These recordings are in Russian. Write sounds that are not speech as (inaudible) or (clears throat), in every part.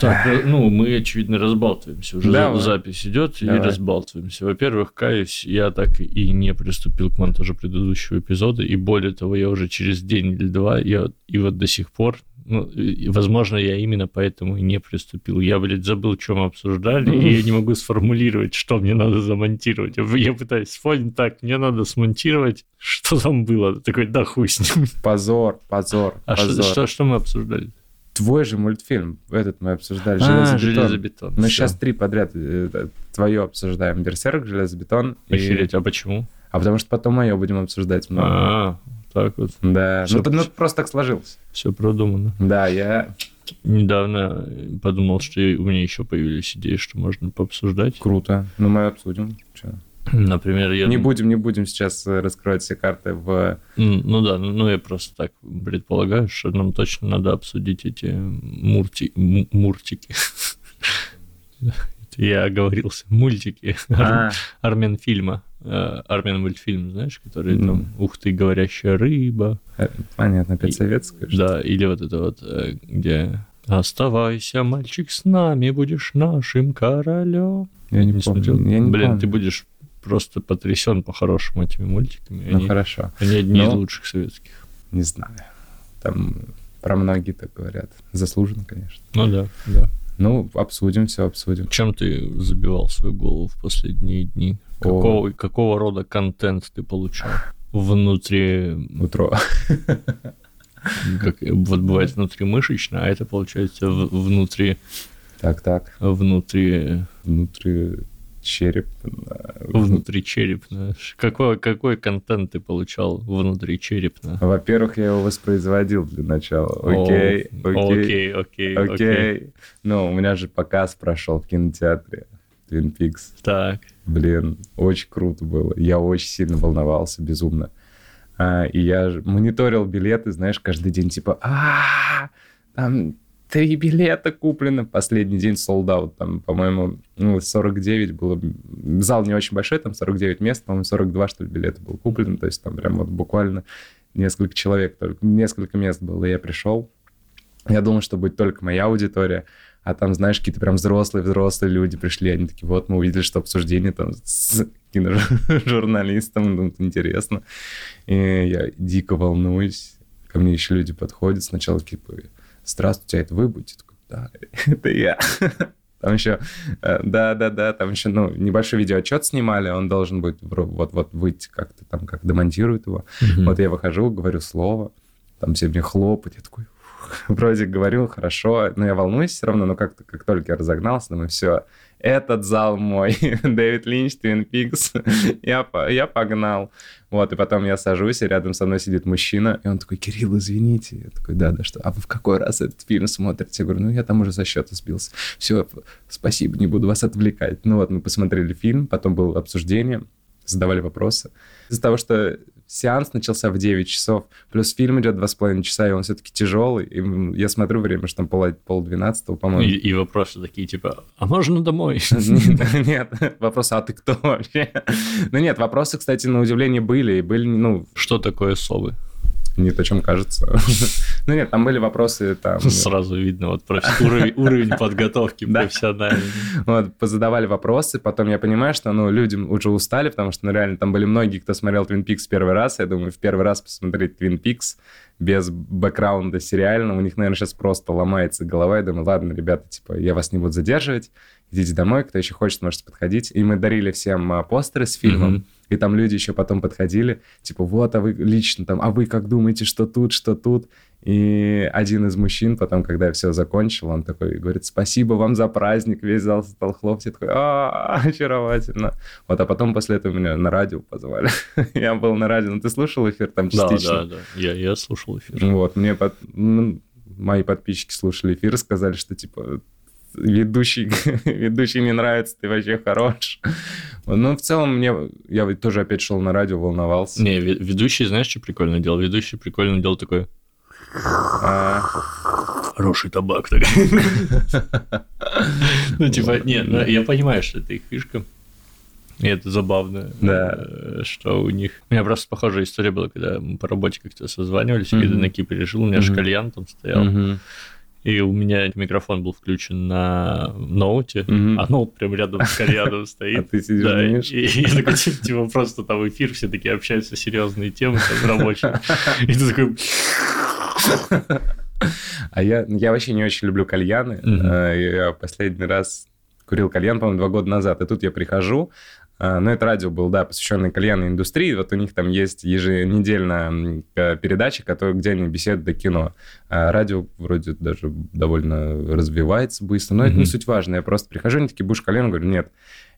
Так, э, ну, мы, очевидно, разбалтываемся. Уже Давай. запись идет и Давай. разбалтываемся. Во-первых, каюсь, я так и не приступил к монтажу предыдущего эпизода, и более того, я уже через день или два, я, и вот до сих пор, ну, и, возможно, я именно поэтому и не приступил. Я, блядь, забыл, что мы обсуждали, и я не могу сформулировать, что мне надо замонтировать. Я, пытаюсь вспомнить, так, мне надо смонтировать, что там было. Такой, да хуй с ним. Позор, позор, А что, позор. что, что мы обсуждали? Твой же мультфильм, этот мы обсуждали, А, «Железобетон». железобетон. Мы Всё. сейчас три подряд э, твое обсуждаем. Берсерк, железобетон. и- Охереть, а почему? А потому что потом мое будем обсуждать много. А, так вот. Да, ну, ну, просто так сложилось. Все продумано. Да, я Недавно подумал, что и у меня еще появились идеи, что можно пообсуждать. круто. Ну, мы обсудим. Чё? Например, я... Не будем, не будем сейчас э, раскрывать все карты в... Ну да, ну, ну я просто так предполагаю, что нам точно надо обсудить эти мурти... муртики. Я оговорился. Мультики. А, Армен фильма. Армен мультфильм, знаешь, который там «Ух ты, говорящая рыба». э, понятно, опять что Да, или вот это вот, э, где «Оставайся, мальчик, с нами, будешь нашим королем». Я не, помню. смотрел? Я не Блин, помню. ты будешь просто потрясен по-хорошему этими мультиками. Ну, Они, хорошо. они одни из Но- лучших советских. Не знаю. Там про многие так говорят. Заслуженно, конечно. Ну да, да. Ну, обсудим, все обсудим. Чем ты забивал свою голову в последние дни? О. Какого, какого рода контент ты получал? Внутри, Утро. как вот бывает внутримышечно, а это получается внутри, Так, так. внутри, Внутри череп. да. внутри черепно. Какой, какой контент ты получал внутри черепно? Во-первых, я его воспроизводил для начала. Окей, окей, окей, окей. Ну, у меня же показ прошел в кинотеатре Twin Peaks. Так, Блин, очень круто было. Я очень сильно волновался, безумно. А, и я мониторил билеты, знаешь, каждый день, типа, а там три билета куплено. Последний день out, там, по-моему, ну, 49 было. Зал не очень большой, там 49 мест, по-моему, 42, что ли, билета было куплено. То есть там прям вот буквально несколько человек, только несколько мест было. И я пришел, я думал, что будет только моя аудитория, а там, знаешь, какие-то прям взрослые-взрослые люди пришли, они такие, вот, мы увидели, что обсуждение там с киножурналистом, ну, интересно. И я дико волнуюсь, ко мне еще люди подходят, сначала типа, здравствуйте, а это вы будете? Такой, да, (laughs) это я. Там еще, да-да-да, там еще, ну, небольшой видеоотчет снимали, он должен вро- вот-вот выйти как-то там, как демонтируют его. Вот я выхожу, говорю слово, там все мне хлопают, я такой, вроде говорю хорошо, но я волнуюсь все равно, но как-то, как только я разогнался, думаю, все, этот зал мой, (laughs) Дэвид Линч, Твин Пикс, (laughs) я, я погнал. Вот, и потом я сажусь, и рядом со мной сидит мужчина, и он такой, Кирилл, извините. Я такой, да, да, что? А вы в какой раз этот фильм смотрите? Я говорю, ну, я там уже со счета сбился. Все, спасибо, не буду вас отвлекать. Ну вот, мы посмотрели фильм, потом было обсуждение, задавали вопросы. Из-за того, что сеанс начался в 9 часов, плюс фильм идет 2,5 часа, и он все-таки тяжелый, и я смотрю время, что там пол, пол 12 по-моему. И, и вопросы такие, типа, а можно домой? Нет, (laughs) нет, вопрос, а ты кто вообще? Ну нет, вопросы, кстати, на удивление были, и были, ну, Что такое совы? не то, чем кажется. Ну нет, там были вопросы, там, (laughs) Сразу видно вот (laughs) уровень, уровень подготовки профессиональный. вот, позадавали вопросы, потом я понимаю, что, ну, люди уже устали, потому что, ну, реально, там были многие, кто смотрел Twin Peaks первый раз, я думаю, в первый раз посмотреть Twin Peaks без бэкграунда сериально, у них, наверное, сейчас просто ломается голова, я думаю, ладно, ребята, типа, я вас не буду задерживать, идите домой, кто еще хочет, можете подходить. И мы дарили всем а, постеры с фильмом, Мгм. И там люди еще потом подходили, типа, вот, а вы лично там, а вы как думаете, что тут, что тут? И один из мужчин потом, когда я все закончил, он такой говорит, спасибо вам за праздник, весь зал стал хлопать. Я такой, а, очаровательно. Вот, а потом после этого меня на радио позвали. (laughs) Я был на радио, ну ты слушал эфир там Да, частично? да, да. Я, я слушал эфир. Вот, мне под- мои подписчики слушали эфир, сказали, что типа ведущий, (laughs) ведущий мне нравится, ты вообще хорош. Ну, в целом, мне, я тоже опять шел на радио, волновался. Не, ве- ведущий, знаешь, что прикольно делал? Ведущий прикольно делал такой А, хороший табак. так. (laughs) Ну, типа, не, ну, я понимаю, что это их фишка. И это забавно, Да. э, что у них... У меня просто похожая история была, когда мы по работе как-то созванивались, я Мгм. на Кипре жил, у меня же Мгм. кальян там стоял. мгм. И у меня микрофон был включен на ноуте, Мгм. а ноут прям рядом с кальяном (laughs) А стоит. ты сидишь, Да, и, и я такой, типа, типа, просто там эфир, все такие общаются, серьезные темы там рабочие. И ты такой, (laughs) А я, я вообще не очень люблю кальяны. Э, Я последний раз курил кальян, по-моему, два года назад. И тут я прихожу, э, ну, это радио был, да, посвященный кальянной индустрии. Вот у них там есть э, передача, которая, где они беседуют до кино. А радио вроде даже довольно развивается быстро, но это не суть важно. Я просто прихожу, они такие, будешь кальян? Говорю, нет.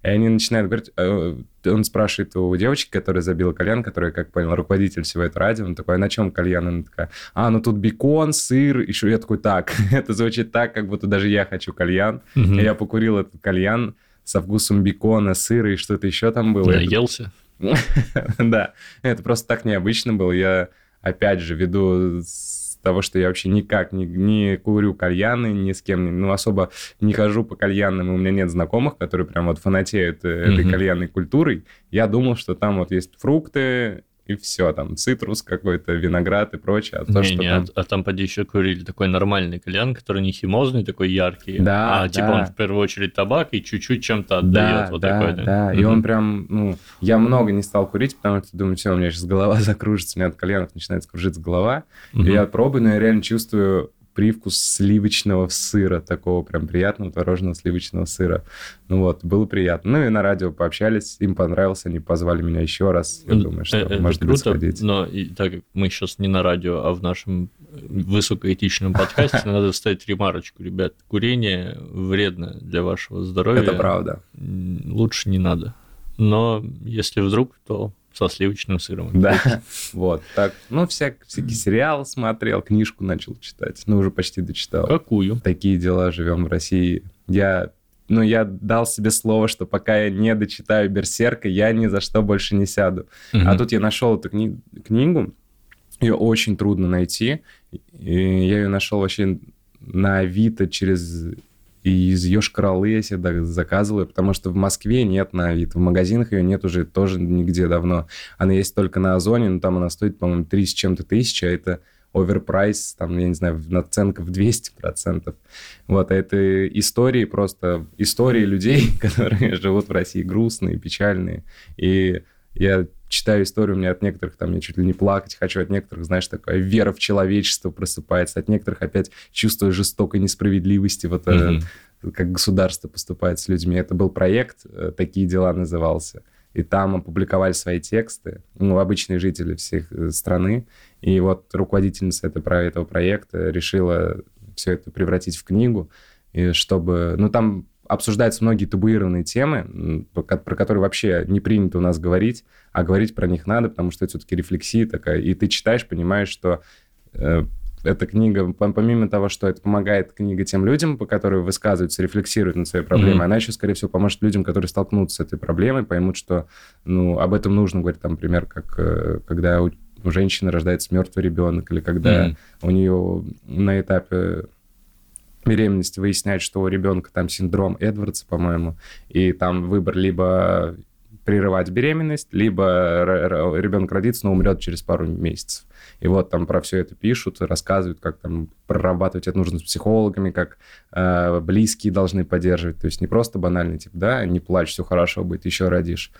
И они начинают говорить, э, он спрашивает у девочки, которая забила кальян, которая, как понял, руководитель всего этого радио, он такой, а на чем кальян? Она такая, а, ну тут бекон, сыр, еще я такой, так, (laughs) это звучит так, как будто даже я хочу кальян. «Мгм, И я покурил этот кальян со вкусом бекона, сыра и что-то еще там было. Наелся. (laughs) да, это просто так необычно было. Я, опять же, веду с того, что я вообще никак не, не курю кальяны, ни с кем, ну, особо не хожу по кальянам, и у меня нет знакомых, которые прям вот фанатеют э, этой кальянной культурой. Я думал, что там вот есть фрукты, и все, там цитрус какой-то, виноград и прочее. А то, Не, что не, там... а, а там поди еще курили такой нормальный кальян, который не химозный, такой яркий, Да, а типа да. он в первую очередь табак и чуть-чуть чем-то Да, отдает. вот да, такой, да. И Мгм. он прям, ну, я много не стал курить, потому что думаю, все, у меня сейчас голова (laughs) закружится, у меня от кальянов начинает кружиться голова. И я пробую, но я реально чувствую привкус сливочного сыра, такого прям приятного творожного сливочного сыра. Ну вот, было приятно. Ну и на радио пообщались, им понравилось, они позвали меня еще раз. Я Э, думаю, что это может быть круто, сходить. но и так как мы сейчас не на радио, а в нашем высокоэтичном подкасте, надо вставить ремарочку, ребят. Курение вредно для вашего здоровья. Это правда. Лучше не надо. Но если вдруг, то со сливочным сыром. Да, (laughs) вот, так, ну, всяк, всякий сериал смотрел, книжку начал читать, ну, уже почти дочитал. Какую? Такие дела, живем в России. Я, ну, я дал себе слово, что пока я не дочитаю «Берсерка», я ни за что больше не сяду. А Мгм. тут я нашел эту кни- книгу, ее очень трудно найти. И я ее нашел вообще на Авито через из Йошкар-Олы я себе заказываю, потому что в Москве нет на Авито, в магазинах ее нет уже тоже нигде давно. Она есть только на Озоне, но там она стоит, по-моему, 3 с чем-то тысячи, а это оверпрайс, там, я не знаю, наценка в 200%. Вот, а это истории просто, истории людей, (laughs) которые живут в России, грустные, печальные. И я читаю историю, у меня от некоторых там я чуть ли не плакать хочу, от некоторых, знаешь, такая вера в человечество просыпается, от некоторых опять чувство жестокой несправедливости, вот Мгм. как государство поступает с людьми. Это был проект, э, «Такие дела» назывался. И там опубликовали свои тексты, ну, обычные жители всех э, страны. И вот руководительница это, про этого проекта решила все это превратить в книгу, и чтобы... Ну, там обсуждаются многие табуированные темы, про ко- про которые вообще не принято у нас говорить, а говорить про них надо, потому что это все-таки рефлексия такая. И ты читаешь, понимаешь, что э, эта книга, пом- помимо того, что это помогает книга тем людям, по которые высказываются, рефлексируют над своей проблемой, Мгм. она еще, скорее всего, поможет людям, которые столкнутся с этой проблемой, поймут, что ну, об этом нужно говорить, там, например, как э, когда у, у женщины рождается мертвый ребенок, или когда Мгм. у нее на этапе беременности выясняют, что у ребенка там синдром Эдвардса, по-моему, и там выбор либо прерывать беременность, либо ребенок родится, но умрет через пару месяцев. И вот там про все это пишут, рассказывают, как там прорабатывать это нужно с психологами, как э, близкие должны поддерживать. То есть не просто банальный тип, да, не плачь, все хорошо будет, еще родишь.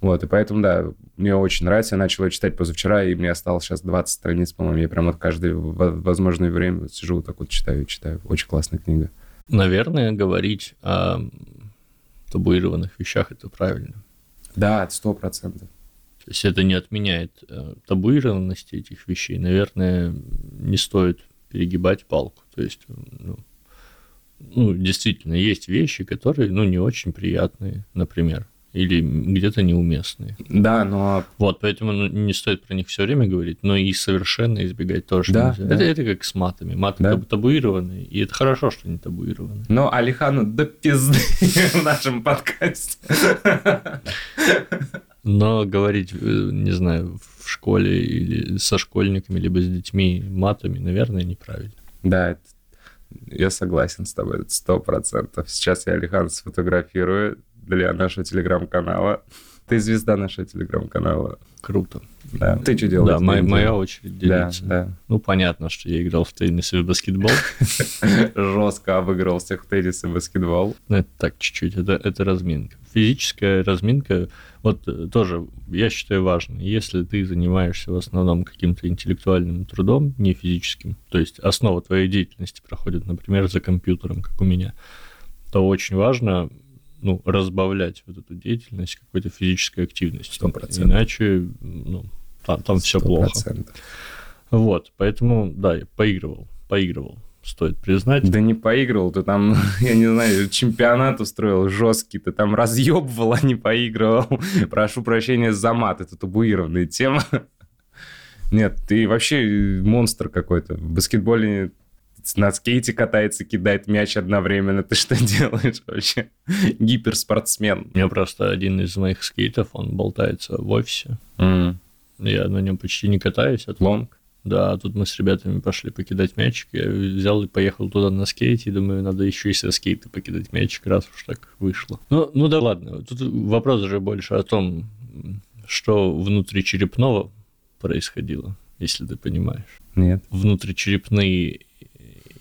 Вот, и поэтому, да, мне очень нравится. Я начал ее читать позавчера, и мне осталось сейчас 20 страниц, по-моему. Я прям вот каждое возможное время сижу вот так вот читаю, читаю. Очень классная книга. Наверное, говорить о табуированных вещах это правильно. Да, сто процентов. То есть это не отменяет э, табуированности этих вещей. Наверное, не стоит перегибать палку. То есть, ну, ну, действительно, есть вещи, которые, ну, не очень приятные, например, или где-то неуместные. Да, но... Вот, поэтому ну, не стоит про них все время говорить, но и совершенно избегать тоже Да, нельзя. да. Это, это как с матами. Маты Да. табу- табуированы, и это хорошо, что они табуированы. Но Алихану до пизды (laughs) в нашем подкасте. Но говорить, э, не знаю, в школе или со школьниками, либо с детьми матами, наверное, неправильно. Да, я согласен с тобой, сто процентов. Сейчас я Алихан сфотографирую для нашего телеграм-канала. Ты звезда нашего телеграм-канала. Круто. Да. Ты что делаешь? Да, моя, моя очередь Да, делиться. да. Ну, понятно, что я играл в теннис и в баскетбол. (laughs) Жестко обыграл всех в теннис и баскетбол. Ну, это так, чуть-чуть, это, это разминка. Физическая разминка, вот э, тоже, я считаю, важно. Если ты занимаешься в основном каким-то интеллектуальным трудом, не физическим, то есть основа твоей деятельности проходит, например, за компьютером, как у меня, то очень важно ну, разбавлять вот эту деятельность какой-то физической активностью. Сто процентов. Иначе, ну, там, там все плохо. 100%. Вот, поэтому, да, я поигрывал, поигрывал, стоит признать. Да не поигрывал, ты там, (laughs) я не знаю, чемпионат устроил жесткий, ты там разъебывал, а не поигрывал. (laughs) Прошу прощения за мат, это табуированная тема. (laughs) Нет, ты вообще монстр какой-то. В баскетболе на скейте катается, кидает мяч одновременно. Ты что делаешь вообще? Гиперспортсмен. У меня просто один из моих скейтов, он болтается в офисе. М, Я на нем почти не катаюсь. Тут, Лонг. да, а тут мы с ребятами пошли покидать мячик. Я взял и поехал туда на скейте. И думаю, надо еще и со скейта покидать мячик, раз уж так вышло. Ну, ну да ладно. Тут вопрос же больше о том, что внутри черепного происходило, если ты понимаешь. Нет. внутричерепные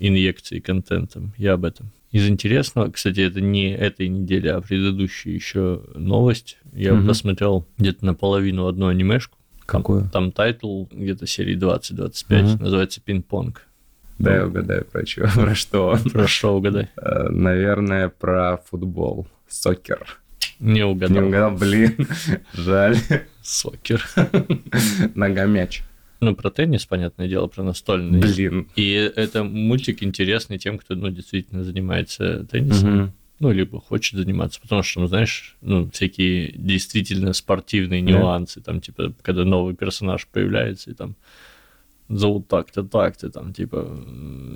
инъекции контентом. Я об этом. Из интересного, кстати, это не этой недели, а предыдущая еще новость. Я Мгм. посмотрел где-то наполовину одну анимешку. Какую? Там title где-то серии 20-25, Мгм. называется «Пинг-понг». Да, я угадаю про чё, (laughs) про что. Про что угадай? Э, Наверное, про футбол. Soccer. Не Не угадал. угадал, блин. (laughs) Жаль. Soccer. (laughs) Ногомяч. Ну, про теннис, понятное дело, про настольный. Блин. И это мультик интересный тем, кто, ну, действительно занимается теннисом. Мгм. ну, либо хочет заниматься, потому что, ну, знаешь, ну, всякие действительно спортивные нюансы, там, типа, когда новый персонаж появляется, и там зовут так-то, так-то, там, типа,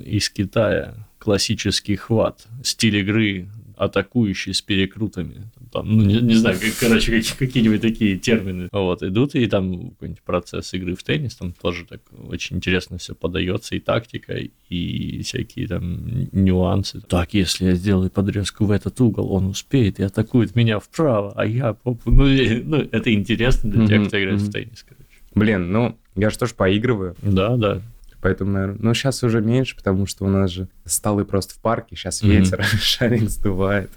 из Китая классический хват, стиль игры атакующий с перекрутами, там, ну, не, не знаю, как, короче, какие- какие-нибудь такие термины, вот, идут, и там какой-нибудь процесс игры в теннис, там тоже так очень интересно все подается, и тактика, и всякие там нюансы. Так, если я сделаю подрезку в этот угол, он успеет и атакует меня вправо, а я... поп- Ну, ну это интересно для тех, кто играет в теннис, короче. Блин, ну, я же тоже поигрываю. Да, да. Поэтому, наверное, ну, сейчас уже меньше, потому что у нас же столы просто в парке, сейчас Мгм. ветер, (laughs) шарик сдувает.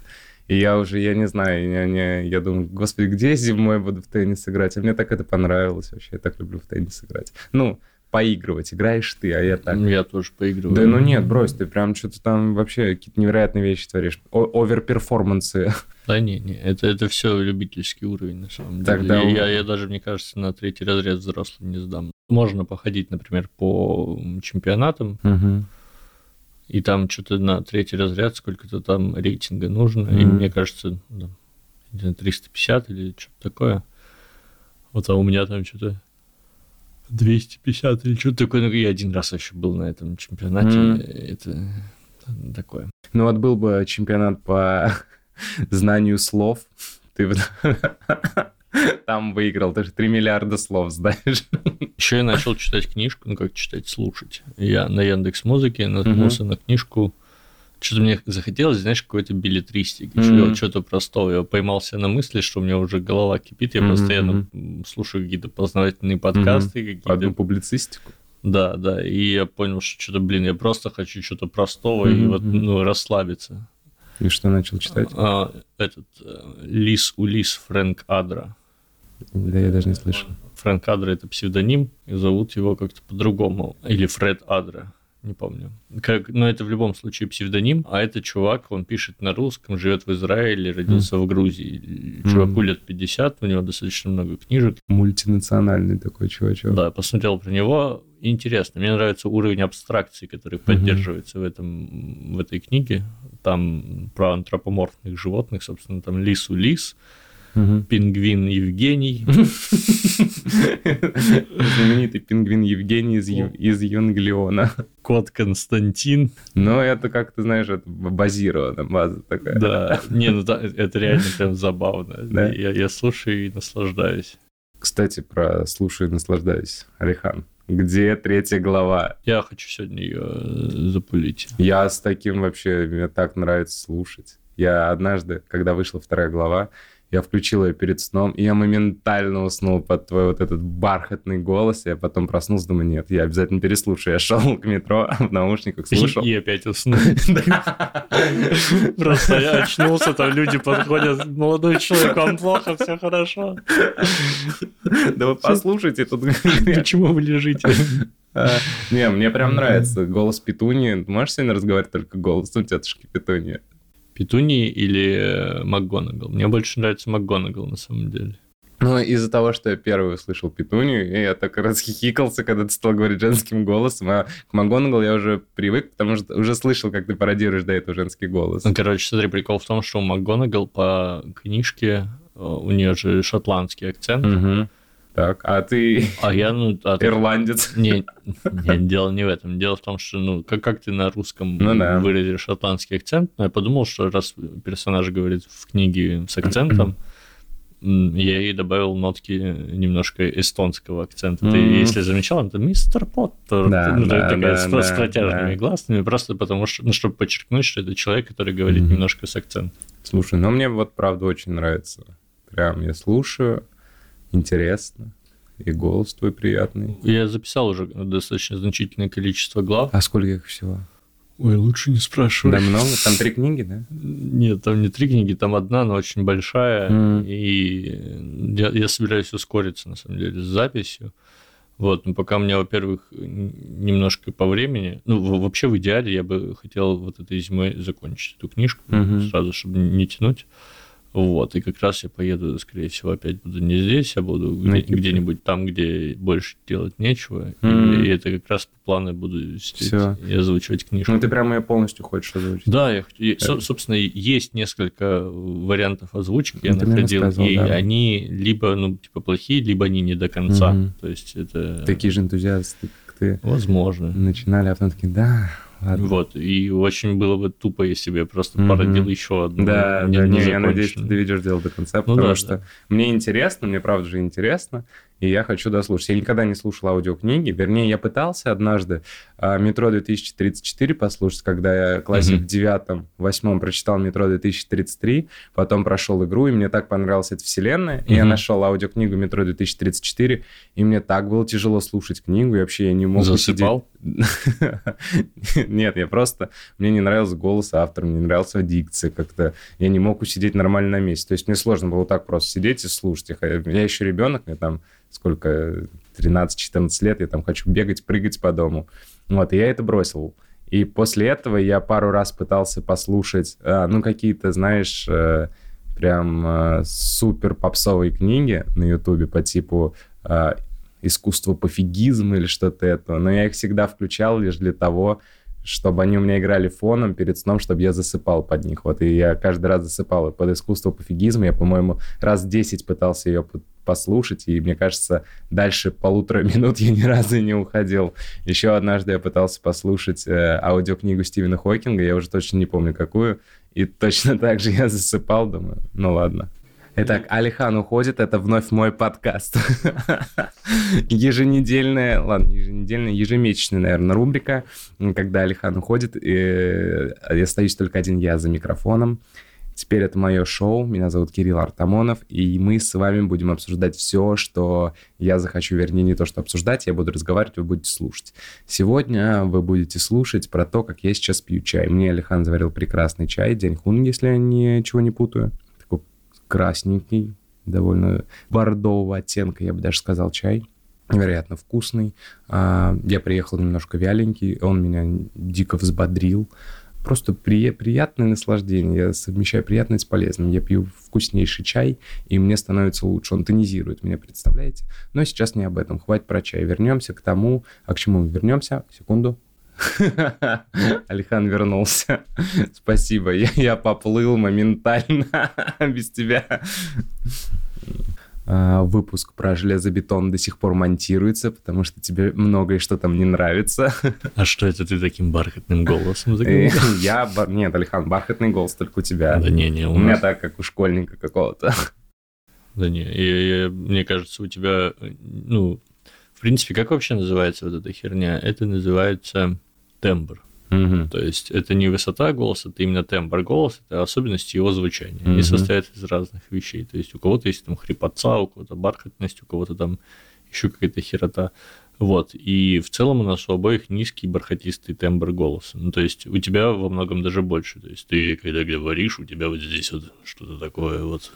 И я уже, я не знаю, я, не, я думаю, господи, где я зимой буду в теннис играть? А мне так это понравилось вообще, я так люблю в теннис играть. Ну, поигрывать, играешь ты, а я так. Я тоже поигрываю. Да ну нет, брось, ты прям что-то там вообще какие-то невероятные вещи творишь. О- оверперформансы. Да не, не, это, это все любительский уровень, на самом деле. Тогда у- я, я даже, мне кажется, на третий разряд взрослый не сдам. Можно походить, например, по чемпионатам, и там что-то на третий разряд сколько-то там рейтинга нужно, и мне кажется, да, не знаю, 350 или что-то такое. Вот а у меня там что-то 250 или что-то такое. Ну, я один раз еще был на этом чемпионате. Мгм. Это такое. Ну вот был бы чемпионат по (laughs) знанию слов, ты бы (laughs) там выиграл, ты же 3 миллиарда слов знаешь. (laughs) Еще я начал читать книжку, ну как читать, слушать. Я на Яндекс Музыке наткнулся на книжку. Что-то мне захотелось, знаешь, какой-то билетристики, Мгм. что-то простого. Я поймался на мысли, что у меня уже голова кипит. Я Мгм, постоянно слушаю какие-то познавательные подкасты, какие-то Одну публицистику. Да, да, и я понял, что что-то, блин, я просто хочу что-то простого и Мгм, вот, ну, расслабиться. И что начал читать? А, этот э, Лис Улис Фрэнк Адра. Да, я даже не слышал. Фрэнк Адра это псевдоним, и зовут его как-то по-другому. Или Фред Адра, не помню. Как, но это в любом случае псевдоним, а это чувак, он пишет на русском, живет в Израиле, родился в Грузии. Чуваку Мгм. лет 50, у него достаточно много книжек. Мультинациональный такой чувачок. Да, посмотрел про него. Интересно. Мне нравится уровень абстракции, который поддерживается в, этом, в этой книге. Там про антропоморфных животных, собственно, там лису лис, Пингвин Евгений. (laughs) Знаменитый пингвин Евгений из, из Евангелиона. Кот Константин. Но это как-то, знаешь, это базировано, база такая. Да, не, ну да, это реально прям забавно. Да? Я, я слушаю и наслаждаюсь. Кстати, про «Слушаю и наслаждаюсь», Алихан. Где третья глава? Я хочу сегодня ее запулить. Я с таким вообще, мне так нравится слушать. Я однажды, когда вышла вторая глава, Я включил ее перед сном, и я моментально уснул под твой вот этот бархатный голос. Я потом проснулся, думаю, нет, я обязательно переслушаю. Я шел к метро (laughs) в наушниках, слушал. И опять уснул. (laughs) Просто я очнулся, там люди подходят, молодой человек, вам плохо, все хорошо. Да вы послушайте тут. Почему вы лежите? А, не, мне прям нравится голос Петуни. Можешь сегодня разговаривать только голосом тетушки Петуни? Петуни или э, МакГонагал? Мне больше нравится МакГонагал, на самом деле. Ну, из-за того, что я первый услышал Петунию, и я так расхихикался, когда ты стал говорить женским голосом, а к МакГонагал я уже привык, потому что уже слышал, как ты пародируешь до этого женский голос. Ну, короче, смотри, прикол в том, что у МакГонагал по книжке, э, у нее же шотландский акцент, Угу. Так, а ты а я, ну... А, ирландец. не, не, дело не в этом. Дело в том, что, ну, как, как ты на русском Ну да. выразишь шотландский акцент, но я подумал, что раз персонаж говорит в книге с акцентом, я ей добавил нотки немножко эстонского акцента. Ты, Мгм. если замечал, это мистер Поттер. Да, ну, да, такая да, с, да, с протяжными да. гласными, просто потому что, ну, чтобы подчеркнуть, что это человек, который говорит Мгм. немножко с акцентом. Слушай, ну мне вот правда очень нравится. Прям я слушаю, интересно. И голос твой приятный. Я записал уже достаточно значительное количество глав. А сколько их всего? Ой, лучше не спрашивай. Да много? Там три книги, да? Нет, там не три книги, там одна, но очень большая. Мгм. И я, я собираюсь ускориться, на самом деле, с записью. Вот, ну, пока у меня, во-первых, немножко по времени. Ну, вообще, в идеале, я бы хотел вот этой зимой закончить эту книжку Мгм. сразу, чтобы не тянуть. Вот, и как раз я поеду, скорее всего, опять буду не здесь, я буду На где- где-нибудь там, где больше делать нечего. И- Мгм. И, это как раз по плану буду Всё. и озвучивать книжку. Ну ты прям ее полностью хочешь озвучить. Да, я, хот- и, со- собственно, есть несколько вариантов озвучки, я Ну, мне находил, и да. они либо, ну, типа, плохие, либо они не до конца. Мгм. То есть это Такие же энтузиасты, как ты, возможно. начинали, а потом такие, да, Вот, и очень было бы тупо, если бы я просто Мгм. породил еще одну. Да, не- да, не, я незаконченную. надеюсь, что ты доведешь дело до конца, Ну потому да, что да. мне интересно, мне правда же интересно, и я хочу дослушать. Я никогда не слушал аудиокниги, вернее, я пытался однажды а, «Метро 2034» послушать, когда я в классе Мгм. в девятом, восьмом прочитал «Метро 2033», потом прошел игру, и мне так понравилась эта вселенная, и я нашел аудиокнигу «Метро 2034», и мне так было тяжело слушать книгу, и вообще я не мог Засыпал? (laughs) Нет, я просто... Мне не нравился голос автора, мне не нравилась дикция как-то. Я не мог усидеть нормально на месте. То есть мне сложно было так просто сидеть и слушать. Я, я еще ребенок, мне там сколько, 13-14 лет, я там хочу бегать, прыгать по дому. Вот, и я это бросил. И после этого я пару раз пытался послушать, а, ну, какие-то, знаешь, э, прям э, супер попсовые книги на Ютубе по типу а, искусство пофигизма или что-то этого. Но я их всегда включал лишь для того, чтобы они у меня играли фоном перед сном, чтобы я засыпал под них. Вот, и я каждый раз засыпал под искусство пофигизма. Я, по-моему, раз 10 пытался ее послушать, и мне кажется, дальше полутора (laughs) минут я ни разу не уходил. Еще однажды я пытался послушать э, аудиокнигу Стивена Хокинга, я уже точно не помню какую, и точно так же я засыпал, думаю, ну ладно. Итак, Алихан уходит, это вновь мой подкаст. (laughs) Еженедельная, ладно, не еженедельная, ежемесячная, наверное, рубрика, когда Алихан уходит, и э, остаюсь только один я за микрофоном. Теперь это мое шоу, меня зовут Кирилл Артамонов, и мы с вами будем обсуждать все, что я захочу, вернее, не то, что обсуждать, я буду разговаривать, вы будете слушать. Сегодня вы будете слушать про то, как я сейчас пью чай. Мне Алихан заварил прекрасный чай, Дяньхун, если я ничего не путаю. Красненький, довольно бордового оттенка, я бы даже сказал, чай. Невероятно вкусный. А, Я приехал немножко вяленький, он меня дико взбодрил. Просто при, приятное наслаждение. Я совмещаю приятное с полезным. Я пью вкуснейший чай, и мне становится лучше. Он тонизирует меня, представляете? Но сейчас не об этом. Хватит про чай. Вернемся к тому, а к чему мы вернемся. Секунду. (laughs) Алихан вернулся. (laughs) Спасибо. Я, я поплыл моментально (laughs) без тебя. А, Выпуск про железобетон до сих пор монтируется, потому что тебе многое что там не нравится. А что это ты таким бархатным голосом заговорил? Я... Нет, Алихан, бархатный голос только у тебя. Да не, не, у У меня так, как у школьника какого-то. Да не, и- и мне кажется, у тебя, э, ну, в принципе, как вообще называется вот эта херня? Это называется тембр. Мгм. То есть это не высота голоса, это именно тембр голоса, это особенности его звучания. Они Мгм. состоят из разных вещей. То есть у кого-то есть там хрипотца, у кого-то бархатность, у кого-то там еще какая-то херота. Вот. И в целом у нас у обоих низкий бархатистый тембр голоса. Ну, то есть у тебя во многом даже больше. То есть ты, когда говоришь, у тебя вот здесь вот что-то такое вот.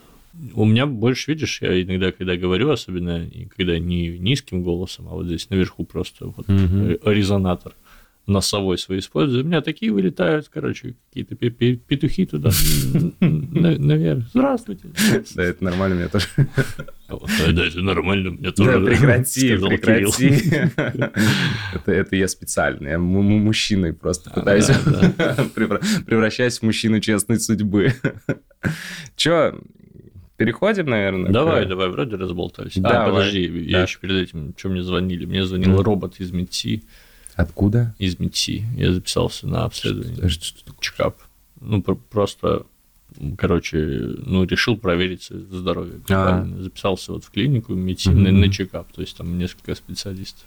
У меня больше, видишь, я иногда, когда говорю, особенно когда не низким голосом, а вот здесь наверху просто вот э, резонатор носовой свой использую. У меня такие вылетают, короче, какие-то пе- пе- петухи туда (laughs) на- наверх. Здравствуйте. Да, это нормально, мне тоже. А Да, да, это нормально, мне Да, тоже прекрати, сказал Кирилл. прекрати. (laughs) Это, я специально. Я му- му- мужчиной просто А, пытаюсь да, (laughs) превра- превращаюсь в мужчину честной судьбы. Че, переходим, наверное? Давай, к- давай, вроде разболтались. Давай, А, подожди, да. я еще перед этим, что мне звонили? Мне звонил Мгм. робот из МИДСИ. Откуда? Из МИДСИ. Я записался на обследование. Что- что такое? Чекап. Ну, пр- просто, короче, ну, решил проверить здоровье. глобально. Записался вот в клинику медицины Мгм. на чекап. То есть там несколько специалистов.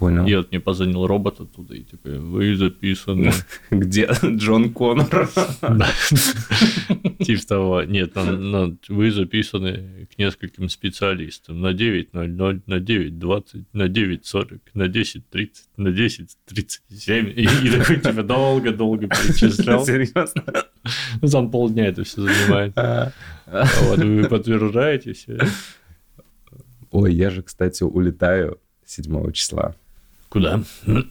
Понял. Вот мне позвонил робот оттуда и такой, вы записаны. (laughs) Где Джон Коннор? (laughs) Типа того. Нет, ну, вы записаны к нескольким специалистам. На 9.00, на 9.20, на 9.40, на 10.30, на 10.37. И, такой, типа, долго-долго перечислял. (laughs) Серьезно? Ну, Там полдня это все занимает. А Вот, вы подтверждаете все. Ой, я же, кстати, улетаю 7 числа. Куда?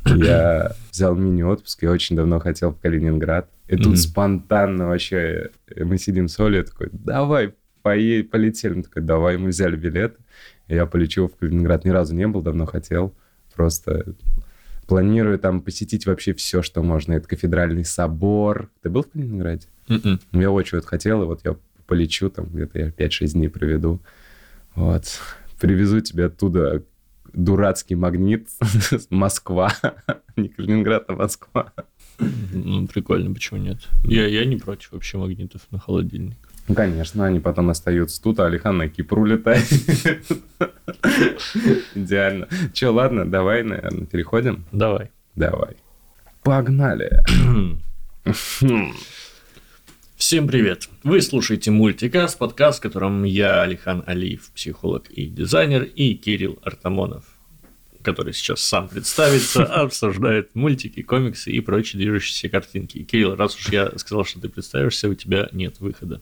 Я взял мини-отпуск, я очень давно хотел в Калининград. И тут спонтанно вообще э, мы сидим с Олей, я такой, давай, пое- полетели. Он такой, давай, мы взяли билет. И я полечу в Калининград. Ни разу не был, давно хотел. Просто планирую там посетить вообще все, что можно. Это кафедральный собор. Ты был в Калининграде? Мгм. Ну, Я очень вот хотел, и вот я полечу, там где-то я 5-6 дней проведу. Вот. Привезу тебе оттуда дурацкий магнит (laughs) Москва. Не Калининград, а Москва. Ну, прикольно, почему нет? Я, я не против вообще магнитов на холодильник. Ну, конечно, они потом остаются тут, а Алихан на Кипр улетает. Идеально. Че, ладно, давай, наверное, переходим? Давай. Давай. Погнали. (clears throat) (clears throat) Всем привет! Вы слушаете мультикаст, подкаст, в котором я, Алихан Алиев, психолог и дизайнер, и Кирилл Артамонов, который сейчас сам представится, (laughs) обсуждает мультики, комиксы и прочие движущиеся картинки. Кирилл, раз уж я сказал, что ты представишься, у тебя нет выхода.